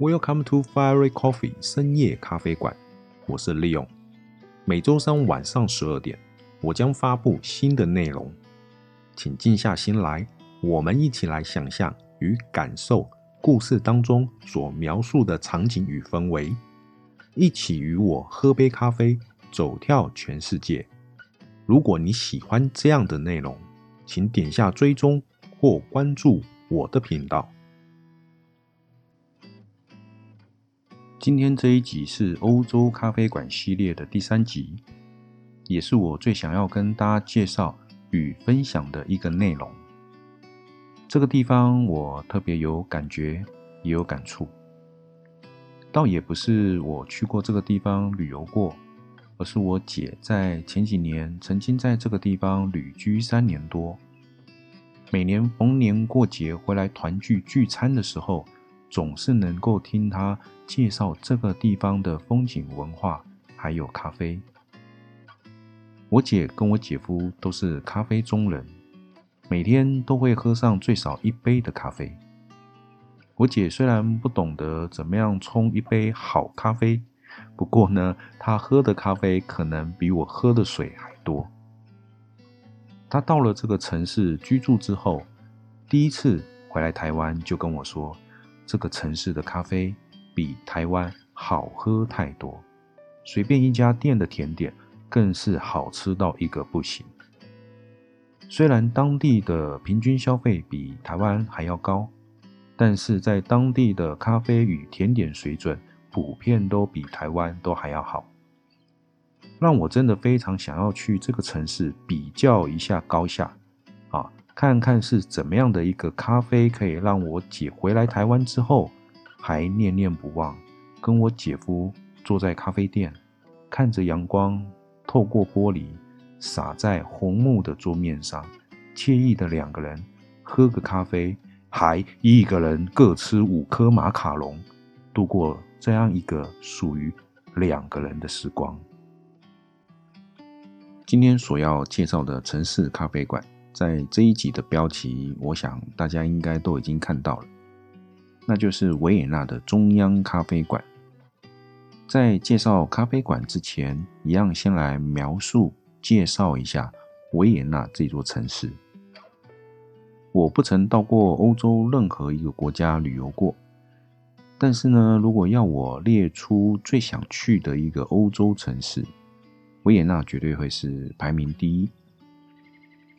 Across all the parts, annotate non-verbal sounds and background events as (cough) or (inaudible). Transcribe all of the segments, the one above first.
Welcome to Fiery Coffee 深夜咖啡馆，我是利用。每周三晚上十二点，我将发布新的内容，请静下心来，我们一起来想象与感受故事当中所描述的场景与氛围，一起与我喝杯咖啡，走跳全世界。如果你喜欢这样的内容，请点下追踪或关注我的频道。今天这一集是欧洲咖啡馆系列的第三集，也是我最想要跟大家介绍与分享的一个内容。这个地方我特别有感觉，也有感触。倒也不是我去过这个地方旅游过，而是我姐在前几年曾经在这个地方旅居三年多，每年逢年过节回来团聚聚餐的时候。总是能够听他介绍这个地方的风景文化，还有咖啡。我姐跟我姐夫都是咖啡中人，每天都会喝上最少一杯的咖啡。我姐虽然不懂得怎么样冲一杯好咖啡，不过呢，她喝的咖啡可能比我喝的水还多。她到了这个城市居住之后，第一次回来台湾就跟我说。这个城市的咖啡比台湾好喝太多，随便一家店的甜点更是好吃到一个不行。虽然当地的平均消费比台湾还要高，但是在当地的咖啡与甜点水准普遍都比台湾都还要好，让我真的非常想要去这个城市比较一下高下。看看是怎么样的一个咖啡，可以让我姐回来台湾之后还念念不忘。跟我姐夫坐在咖啡店，看着阳光透过玻璃洒在红木的桌面上，惬意的两个人喝个咖啡，还一个人各吃五颗马卡龙，度过这样一个属于两个人的时光。今天所要介绍的城市咖啡馆。在这一集的标题，我想大家应该都已经看到了，那就是维也纳的中央咖啡馆。在介绍咖啡馆之前，一样先来描述介绍一下维也纳这座城市。我不曾到过欧洲任何一个国家旅游过，但是呢，如果要我列出最想去的一个欧洲城市，维也纳绝对会是排名第一。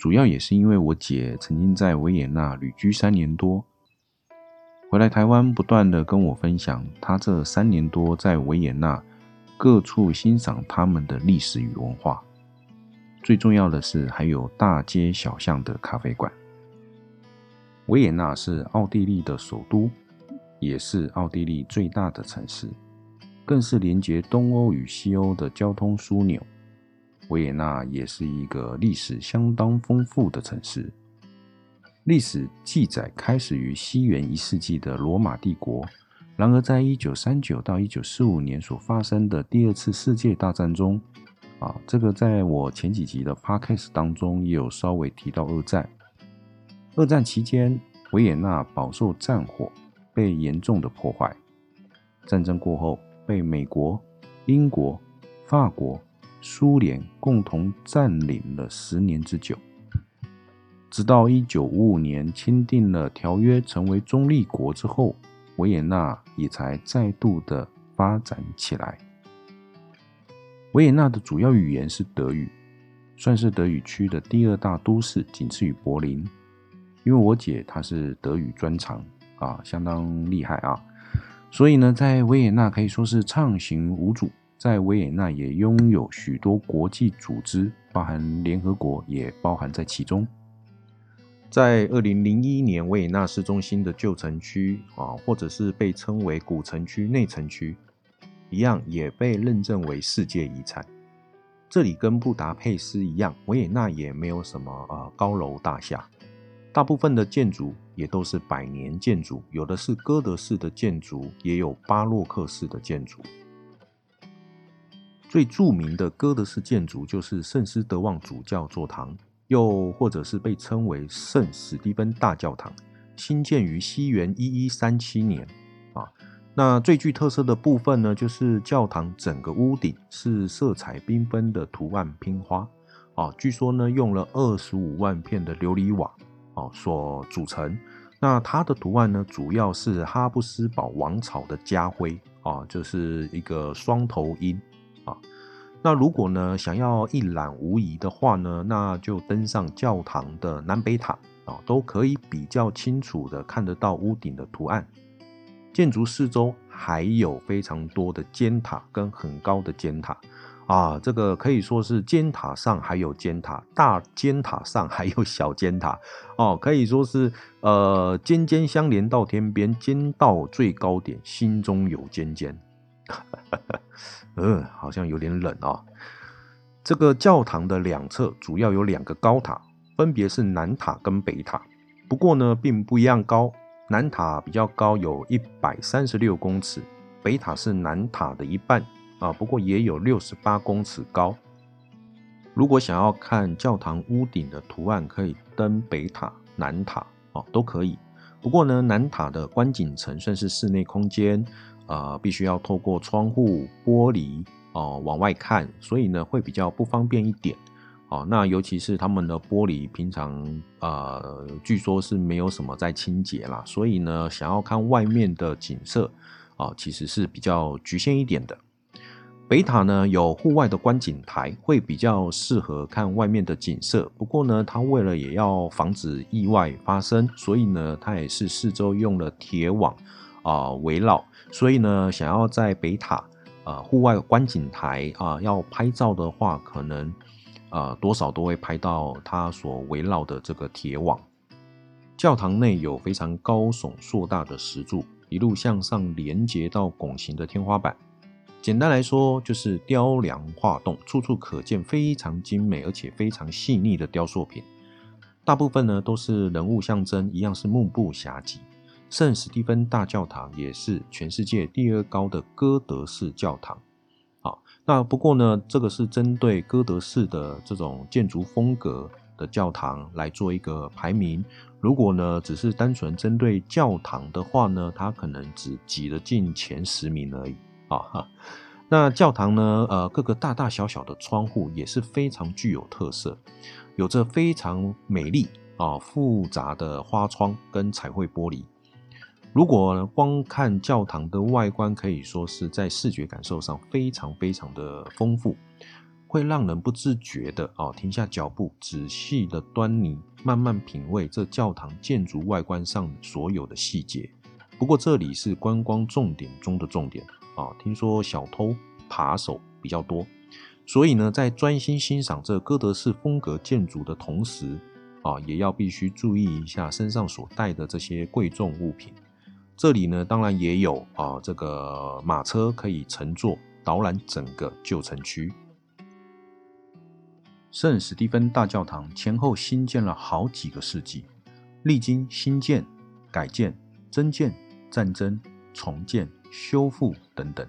主要也是因为我姐曾经在维也纳旅居三年多，回来台湾不断的跟我分享她这三年多在维也纳各处欣赏他们的历史与文化。最重要的是还有大街小巷的咖啡馆。维也纳是奥地利的首都，也是奥地利最大的城市，更是连接东欧与西欧的交通枢纽。维也纳也是一个历史相当丰富的城市，历史记载开始于西元一世纪的罗马帝国。然而，在一九三九到一九四五年所发生的第二次世界大战中，啊，这个在我前几集的 podcast 当中也有稍微提到二战。二战期间，维也纳饱受战火，被严重的破坏。战争过后，被美国、英国、法国。苏联共同占领了十年之久，直到一九五五年签订了条约，成为中立国之后，维也纳也才再度的发展起来。维也纳的主要语言是德语，算是德语区的第二大都市，仅次于柏林。因为我姐她是德语专长啊，相当厉害啊，所以呢，在维也纳可以说是畅行无阻。在维也纳也拥有许多国际组织，包含联合国也包含在其中。在二零零一年，维也纳市中心的旧城区啊，或者是被称为古城区、内城区，一样也被认证为世界遗产。这里跟布达佩斯一样，维也纳也没有什么呃高楼大厦，大部分的建筑也都是百年建筑，有的是哥德式的建筑，也有巴洛克式的建筑。最著名的哥德式建筑就是圣斯德旺主教座堂，又或者是被称为圣史蒂芬大教堂，兴建于西元一一三七年。啊，那最具特色的部分呢，就是教堂整个屋顶是色彩缤纷的图案拼花，啊，据说呢用了二十五万片的琉璃瓦，哦所组成。那它的图案呢，主要是哈布斯堡王朝的家徽，啊，就是一个双头鹰，那如果呢想要一览无遗的话呢，那就登上教堂的南北塔，啊，都可以比较清楚的看得到屋顶的图案。建筑四周还有非常多的尖塔跟很高的尖塔啊，这个可以说是尖塔上还有尖塔，大尖塔上还有小尖塔哦，可以说是呃尖尖相连到天边，尖到最高点，心中有尖尖。(laughs) 嗯，好像有点冷啊。这个教堂的两侧主要有两个高塔，分别是南塔跟北塔，不过呢并不一样高。南塔比较高，有一百三十六公尺，北塔是南塔的一半啊，不过也有六十八公尺高。如果想要看教堂屋顶的图案，可以登北塔、南塔哦，都可以。不过呢，南塔的观景层算是室内空间，呃，必须要透过窗户玻璃哦往外看，所以呢会比较不方便一点。哦，那尤其是他们的玻璃，平常呃，据说是没有什么在清洁啦，所以呢，想要看外面的景色，啊，其实是比较局限一点的。北塔呢有户外的观景台，会比较适合看外面的景色。不过呢，它为了也要防止意外发生，所以呢，它也是四周用了铁网啊围绕。所以呢，想要在北塔呃户外观景台啊要拍照的话，可能。呃，多少都会拍到它所围绕的这个铁网。教堂内有非常高耸硕大的石柱，一路向上连接到拱形的天花板。简单来说，就是雕梁画栋，处处可见非常精美而且非常细腻的雕塑品。大部分呢都是人物象征，一样是目不暇接。圣史蒂芬大教堂也是全世界第二高的哥德式教堂。啊那不过呢，这个是针对哥德式的这种建筑风格的教堂来做一个排名。如果呢，只是单纯针对教堂的话呢，它可能只挤得进前十名而已啊哈。那教堂呢，呃，各个大大小小的窗户也是非常具有特色，有着非常美丽啊复杂的花窗跟彩绘玻璃。如果呢光看教堂的外观，可以说是在视觉感受上非常非常的丰富，会让人不自觉的哦停下脚步，仔细的端倪，慢慢品味这教堂建筑外观上所有的细节。不过这里是观光重点中的重点啊，听说小偷扒手比较多，所以呢，在专心欣赏这哥德式风格建筑的同时啊，也要必须注意一下身上所带的这些贵重物品。这里呢，当然也有啊，这个马车可以乘坐导览整个旧城区。圣史蒂芬大教堂前后新建了好几个世纪，历经新建、改建、增建、战争、重建、修复等等。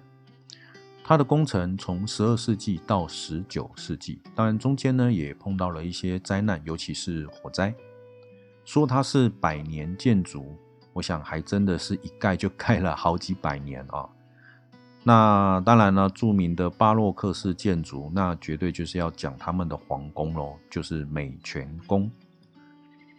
它的工程从十二世纪到十九世纪，当然中间呢也碰到了一些灾难，尤其是火灾。说它是百年建筑。我想还真的是一盖就盖了好几百年啊！那当然了，著名的巴洛克式建筑，那绝对就是要讲他们的皇宫喽，就是美泉宫。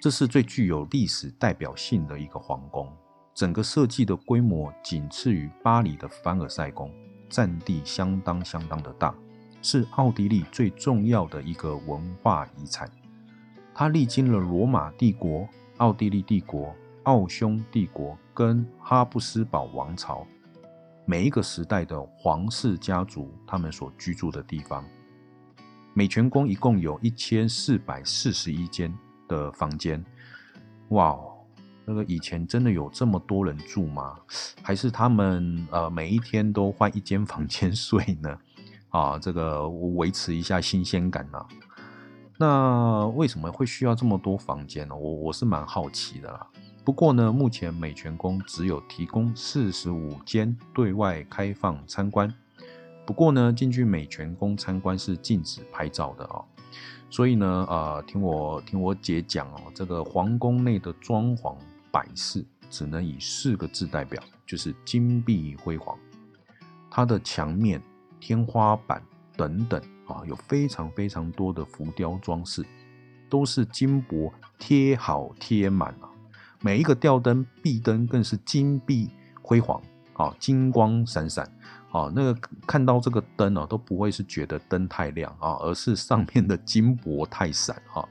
这是最具有历史代表性的一个皇宫，整个设计的规模仅次于巴黎的凡尔赛宫，占地相当相当的大，是奥地利最重要的一个文化遗产。它历经了罗马帝国、奥地利帝国。奥匈帝国跟哈布斯堡王朝，每一个时代的皇室家族，他们所居住的地方，美泉宫一共有一千四百四十一间的房间。哇哦，那个以前真的有这么多人住吗？还是他们呃每一天都换一间房间睡呢？啊，这个维持一下新鲜感呢？那为什么会需要这么多房间呢？我我是蛮好奇的啦。不过呢，目前美泉宫只有提供四十五间对外开放参观。不过呢，进去美泉宫参观是禁止拍照的哦。所以呢，呃，听我听我姐讲哦，这个皇宫内的装潢摆饰只能以四个字代表，就是金碧辉煌。它的墙面、天花板等等啊，有非常非常多的浮雕装饰，都是金箔贴好贴满啊。每一个吊灯、壁灯更是金碧辉煌啊，金光闪闪啊。那个看到这个灯啊，都不会是觉得灯太亮啊，而是上面的金箔太闪哈。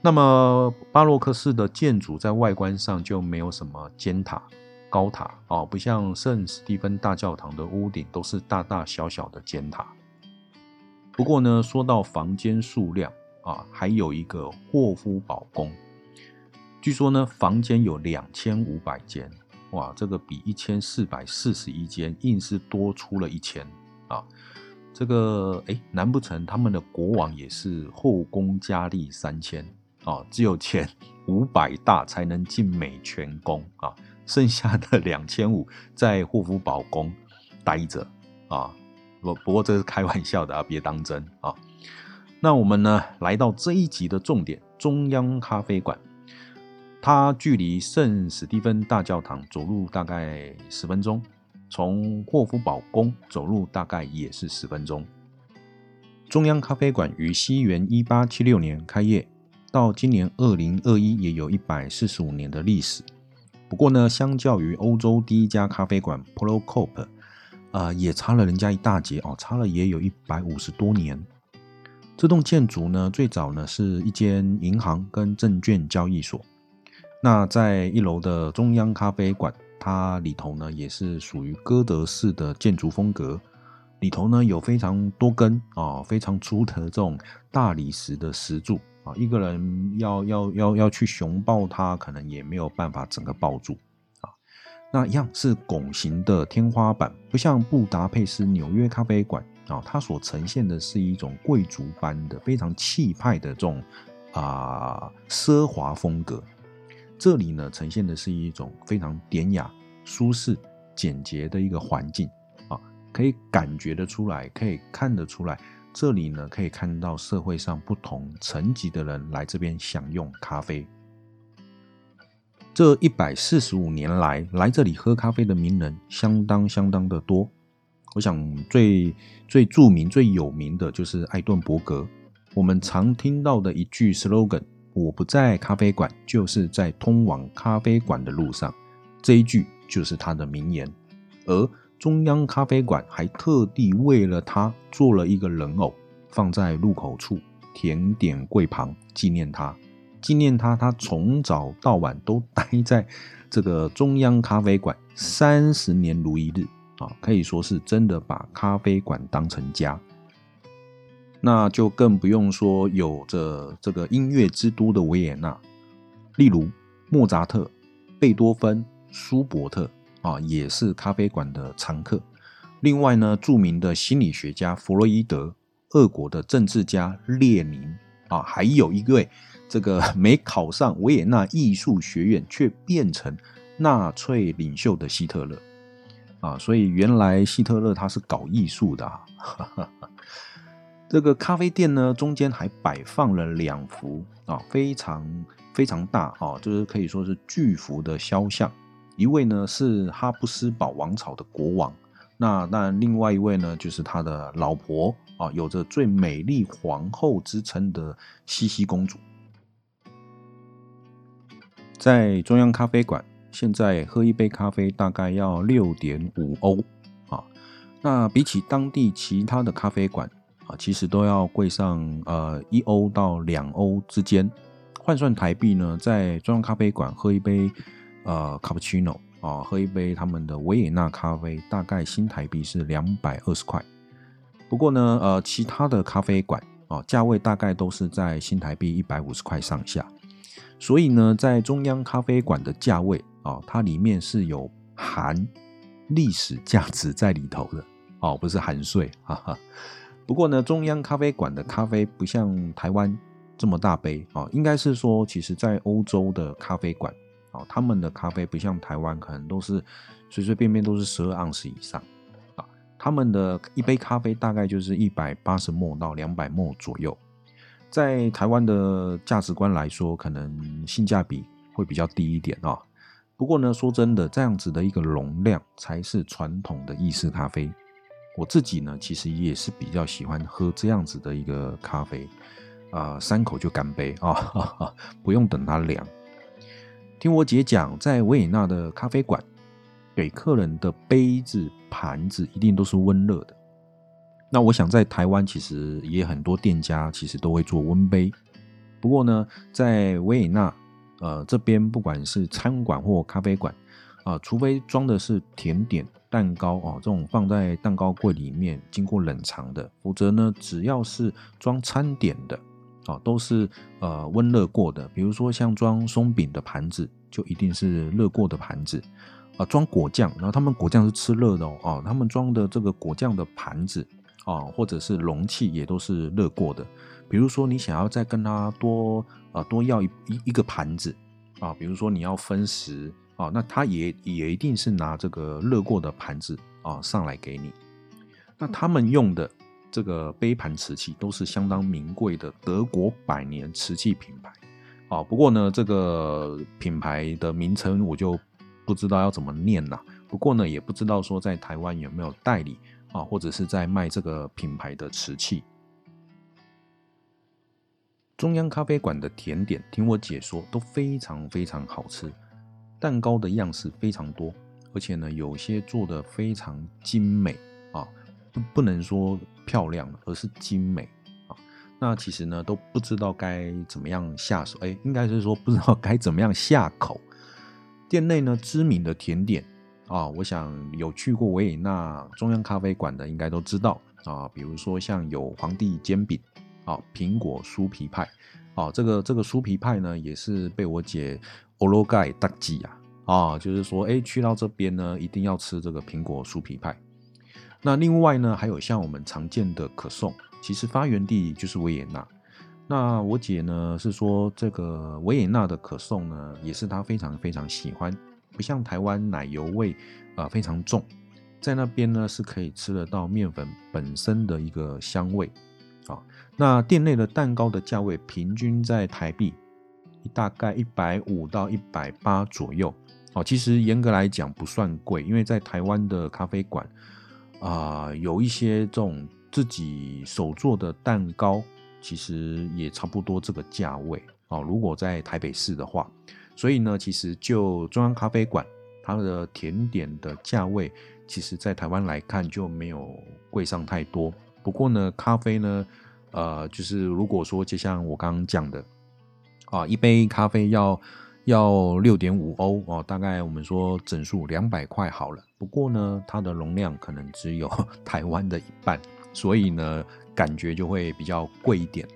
那么巴洛克式的建筑在外观上就没有什么尖塔、高塔啊，不像圣史蒂芬大教堂的屋顶都是大大小小的尖塔。不过呢，说到房间数量啊，还有一个霍夫堡宫，据说呢，房间有两千五百间，哇，这个比一千四百四十一间硬是多出了一千啊。这个哎，难不成他们的国王也是后宫佳丽三千？啊，只有前 (laughs) 五百大才能进美泉宫啊，剩下的 (laughs) 两千五在护福堡宫待着啊。不不过这是开玩笑的啊，别当真啊。那我们呢，来到这一集的重点——中央咖啡馆。它距离圣史蒂芬大教堂走路大概十分钟，从霍夫堡宫走路大概也是十分钟。中央咖啡馆于西元一八七六年开业。到今年二零二一，也有一百四十五年的历史。不过呢，相较于欧洲第一家咖啡馆 Procope，啊，也差了人家一大截哦，差了也有一百五十多年。这栋建筑呢，最早呢是一间银行跟证券交易所。那在一楼的中央咖啡馆，它里头呢也是属于哥德式的建筑风格，里头呢有非常多根啊非常粗的这种大理石的石柱。啊，一个人要要要要去熊抱它，可能也没有办法整个抱住啊。那一样是拱形的天花板，不像布达佩斯纽约咖啡馆啊，它所呈现的是一种贵族般的、非常气派的这种啊奢华风格。这里呢，呈现的是一种非常典雅、舒适、简洁的一个环境啊，可以感觉得出来，可以看得出来。这里呢，可以看到社会上不同层级的人来这边享用咖啡。这一百四十五年来，来这里喝咖啡的名人相当相当的多。我想最最著名、最有名的就是艾顿伯格。我们常听到的一句 slogan：“ 我不在咖啡馆，就是在通往咖啡馆的路上。”这一句就是他的名言。而中央咖啡馆还特地为了他做了一个人偶，放在入口处甜点柜旁纪念他。纪念他，他从早到晚都待在这个中央咖啡馆三十年如一日啊，可以说是真的把咖啡馆当成家。那就更不用说有着这个音乐之都的维也纳，例如莫扎特、贝多芬、舒伯特。啊，也是咖啡馆的常客。另外呢，著名的心理学家弗洛伊德，俄国的政治家列宁啊，还有一位这个没考上维也纳艺术学院却变成纳粹领袖的希特勒啊。所以原来希特勒他是搞艺术的。啊。这个咖啡店呢，中间还摆放了两幅啊，非常非常大啊，就是可以说是巨幅的肖像。一位呢是哈布斯堡王朝的国王，那那另外一位呢就是他的老婆啊，有着最美丽皇后之称的茜茜公主。在中央咖啡馆，现在喝一杯咖啡大概要六点五欧啊，那比起当地其他的咖啡馆啊，其实都要贵上呃一欧到两欧之间。换算台币呢，在中央咖啡馆喝一杯。呃，cappuccino 啊，喝一杯他们的维也纳咖啡，大概新台币是两百二十块。不过呢，呃，其他的咖啡馆啊，价位大概都是在新台币一百五十块上下。所以呢，在中央咖啡馆的价位啊，它里面是有含历史价值在里头的哦，不是含税，哈哈。不过呢，中央咖啡馆的咖啡不像台湾这么大杯啊，应该是说，其实在欧洲的咖啡馆。啊，他们的咖啡不像台湾，可能都是随随便便都是十二盎司以上啊。他们的一杯咖啡大概就是一百八十沫到两百沫左右，在台湾的价值观来说，可能性价比会比较低一点啊。不过呢，说真的，这样子的一个容量才是传统的意式咖啡。我自己呢，其实也是比较喜欢喝这样子的一个咖啡，啊，三口就干杯啊，(laughs) 不用等它凉。听我姐讲，在维也纳的咖啡馆，给客人的杯子、盘子一定都是温热的。那我想在台湾其实也很多店家其实都会做温杯，不过呢，在维也纳。呃，这边不管是餐馆或咖啡馆，啊，除非装的是甜点、蛋糕哦，这种放在蛋糕柜里面经过冷藏的，否则呢，只要是装餐点的，啊，都是呃温热过的。比如说像装松饼的盘子，就一定是热过的盘子，啊，装果酱，然后他们果酱是吃热的哦，啊，他们装的这个果酱的盘子，啊，或者是容器也都是热过的。比如说，你想要再跟他多啊多要一一一个盘子啊，比如说你要分食啊，那他也也一定是拿这个热过的盘子啊上来给你。那他们用的这个杯盘瓷器都是相当名贵的德国百年瓷器品牌啊。不过呢，这个品牌的名称我就不知道要怎么念了。不过呢，也不知道说在台湾有没有代理啊，或者是在卖这个品牌的瓷器。中央咖啡馆的甜点，听我解说都非常非常好吃，蛋糕的样式非常多，而且呢，有些做的非常精美啊，不不能说漂亮，而是精美啊。那其实呢，都不知道该怎么样下手，哎，应该是说不知道该怎么样下口。店内呢，知名的甜点啊，我想有去过维也纳中央咖啡馆的，应该都知道啊，比如说像有皇帝煎饼。啊，苹果酥皮派，啊，这个这个酥皮派呢，也是被我姐欧罗盖大忌啊，啊，就是说，哎，去到这边呢，一定要吃这个苹果酥皮派。那另外呢，还有像我们常见的可颂，其实发源地就是维也纳。那我姐呢是说，这个维也纳的可颂呢，也是她非常非常喜欢，不像台湾奶油味啊非常重，在那边呢是可以吃得到面粉本身的一个香味。那店内的蛋糕的价位平均在台币大概一百五到一百八左右。哦，其实严格来讲不算贵，因为在台湾的咖啡馆啊，有一些这种自己手做的蛋糕，其实也差不多这个价位。哦，如果在台北市的话，所以呢，其实就中央咖啡馆它的甜点的价位，其实在台湾来看就没有贵上太多。不过呢，咖啡呢，呃，就是如果说就像我刚刚讲的，啊，一杯咖啡要要六点五欧哦，大概我们说整数两百块好了。不过呢，它的容量可能只有台湾的一半，所以呢，感觉就会比较贵一点。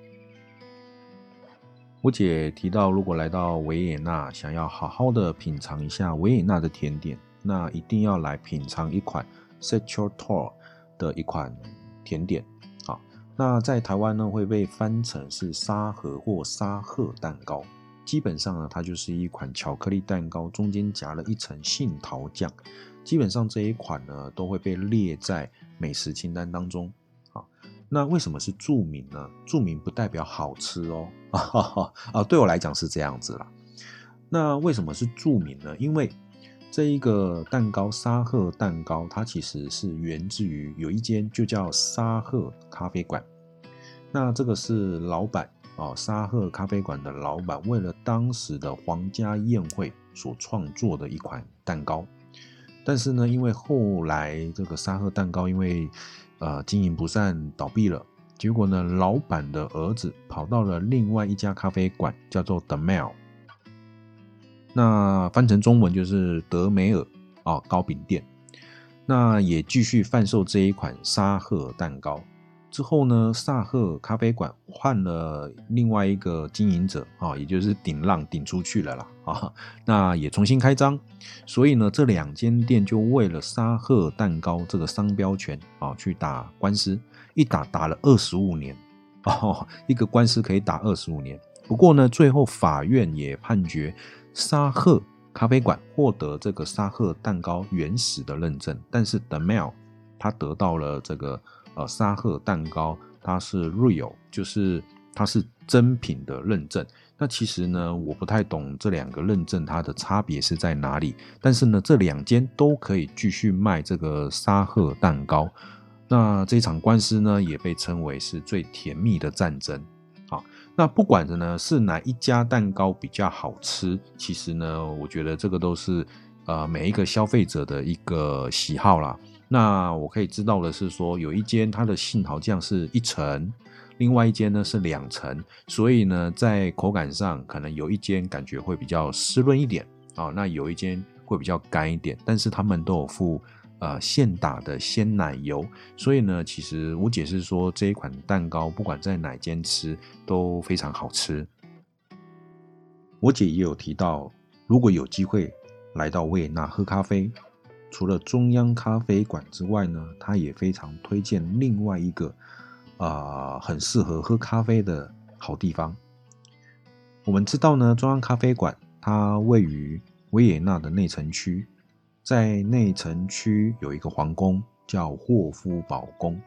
我姐提到，如果来到维也纳，想要好好的品尝一下维也纳的甜点，那一定要来品尝一款 s e t u r t o r 的一款。甜点，那在台湾呢会被翻成是沙盒或沙鹤蛋糕，基本上呢它就是一款巧克力蛋糕，中间夹了一层杏桃酱，基本上这一款呢都会被列在美食清单当中，啊，那为什么是著名呢？著名不代表好吃哦，(laughs) 啊，对我来讲是这样子啦。那为什么是著名呢？因为这一个蛋糕沙赫蛋糕，它其实是源自于有一间就叫沙赫咖啡馆。那这个是老板哦，沙赫咖啡馆的老板为了当时的皇家宴会所创作的一款蛋糕。但是呢，因为后来这个沙赫蛋糕因为呃经营不善倒闭了，结果呢，老板的儿子跑到了另外一家咖啡馆，叫做 The Mail。那翻成中文就是德梅尔啊糕饼店，那也继续贩售这一款沙赫蛋糕。之后呢，萨赫咖啡馆换了另外一个经营者啊，也就是顶浪顶出去了啦啊，那也重新开张。所以呢，这两间店就为了沙赫蛋糕这个商标权啊去打官司，一打打了二十五年哦，一个官司可以打二十五年。不过呢，最后法院也判决。沙赫咖啡馆获得这个沙赫蛋糕原始的认证，但是 The Mel 它得到了这个呃沙赫蛋糕它是 real，就是它是真品的认证，那其实呢，我不太懂这两个认证它的差别是在哪里。但是呢，这两间都可以继续卖这个沙赫蛋糕。那这场官司呢，也被称为是最甜蜜的战争。那不管的呢是哪一家蛋糕比较好吃，其实呢，我觉得这个都是呃每一个消费者的一个喜好啦。那我可以知道的是说，有一间它的杏桃酱是一层。另外一间呢是两层，所以呢，在口感上可能有一间感觉会比较湿润一点啊，那有一间会比较干一点，但是他们都有附呃现打的鲜奶油，所以呢，其实我解释说这一款蛋糕不管在哪间吃都非常好吃。我姐也有提到，如果有机会来到维也纳喝咖啡，除了中央咖啡馆之外呢，她也非常推荐另外一个。啊，很适合喝咖啡的好地方。我们知道呢，中央咖啡馆它位于维也纳的内城区，在内城区有一个皇宫叫霍夫堡宫。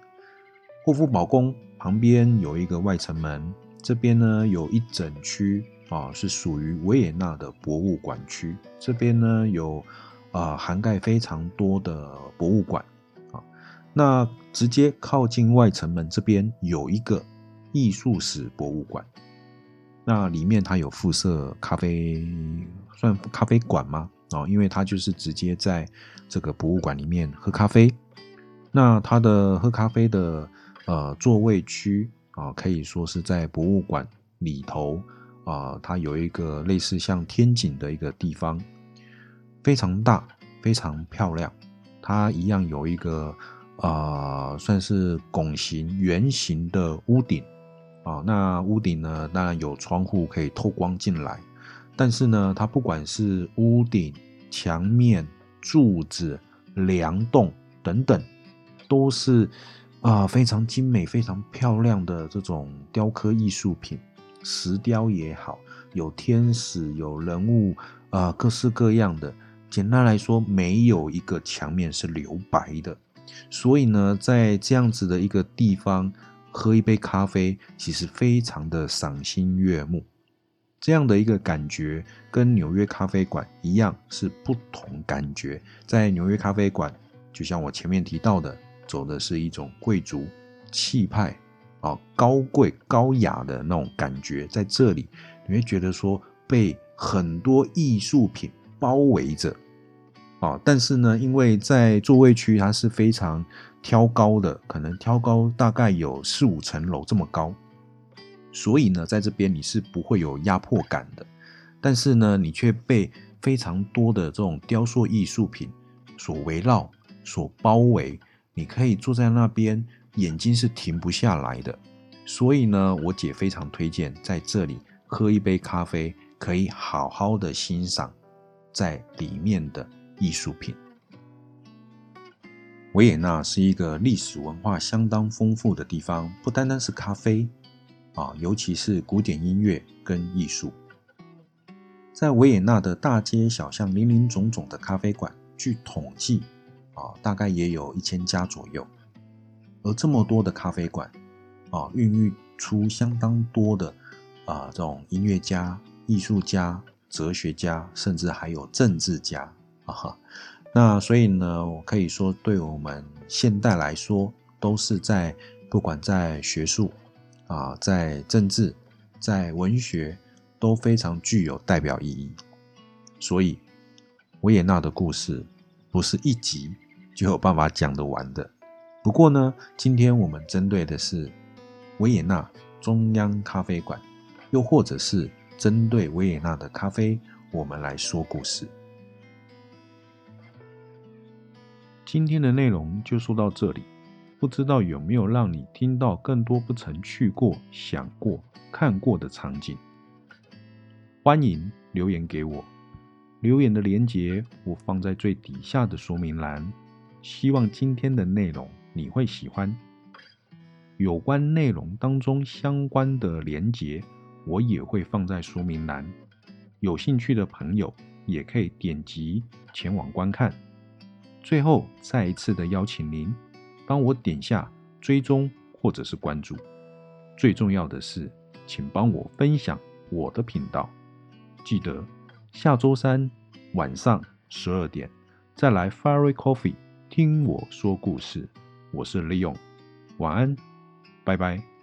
霍夫堡宫旁边有一个外城门，这边呢有一整区啊，是属于维也纳的博物馆区。这边呢有啊涵盖非常多的博物馆啊。那直接靠近外城门这边有一个艺术史博物馆，那里面它有附设咖啡，算咖啡馆吗？哦，因为它就是直接在这个博物馆里面喝咖啡。那它的喝咖啡的呃座位区啊，可以说是在博物馆里头啊，它有一个类似像天井的一个地方，非常大，非常漂亮。它一样有一个。啊，算是拱形、圆形的屋顶啊。那屋顶呢，当然有窗户可以透光进来。但是呢，它不管是屋顶、墙面、柱子、梁栋等等，都是啊非常精美、非常漂亮的这种雕刻艺术品，石雕也好，有天使、有人物啊，各式各样的。简单来说，没有一个墙面是留白的。所以呢，在这样子的一个地方喝一杯咖啡，其实非常的赏心悦目。这样的一个感觉，跟纽约咖啡馆一样是不同感觉。在纽约咖啡馆，就像我前面提到的，走的是一种贵族气派啊，高贵高雅的那种感觉。在这里，你会觉得说被很多艺术品包围着。啊，但是呢，因为在座位区它是非常挑高的，可能挑高大概有四五层楼这么高，所以呢，在这边你是不会有压迫感的。但是呢，你却被非常多的这种雕塑艺术品所围绕、所包围，你可以坐在那边，眼睛是停不下来的。所以呢，我姐非常推荐在这里喝一杯咖啡，可以好好的欣赏在里面的。艺术品。维也纳是一个历史文化相当丰富的地方，不单单是咖啡啊，尤其是古典音乐跟艺术。在维也纳的大街小巷，林林总总的咖啡馆，据统计啊，大概也有一千家左右。而这么多的咖啡馆啊，孕育出相当多的啊这种音乐家、艺术家、哲学家，甚至还有政治家。啊，那所以呢，我可以说，对我们现代来说，都是在不管在学术啊，在政治，在文学，都非常具有代表意义。所以，维也纳的故事不是一集就有办法讲得完的。不过呢，今天我们针对的是维也纳中央咖啡馆，又或者是针对维也纳的咖啡，我们来说故事。今天的内容就说到这里，不知道有没有让你听到更多不曾去过、想过、看过的场景？欢迎留言给我，留言的连接我放在最底下的说明栏。希望今天的内容你会喜欢。有关内容当中相关的连接，我也会放在说明栏，有兴趣的朋友也可以点击前往观看。最后，再一次的邀请您帮我点下追踪或者是关注。最重要的是，请帮我分享我的频道。记得下周三晚上十二点再来 Fairy Coffee 听我说故事。我是利用，晚安，拜拜。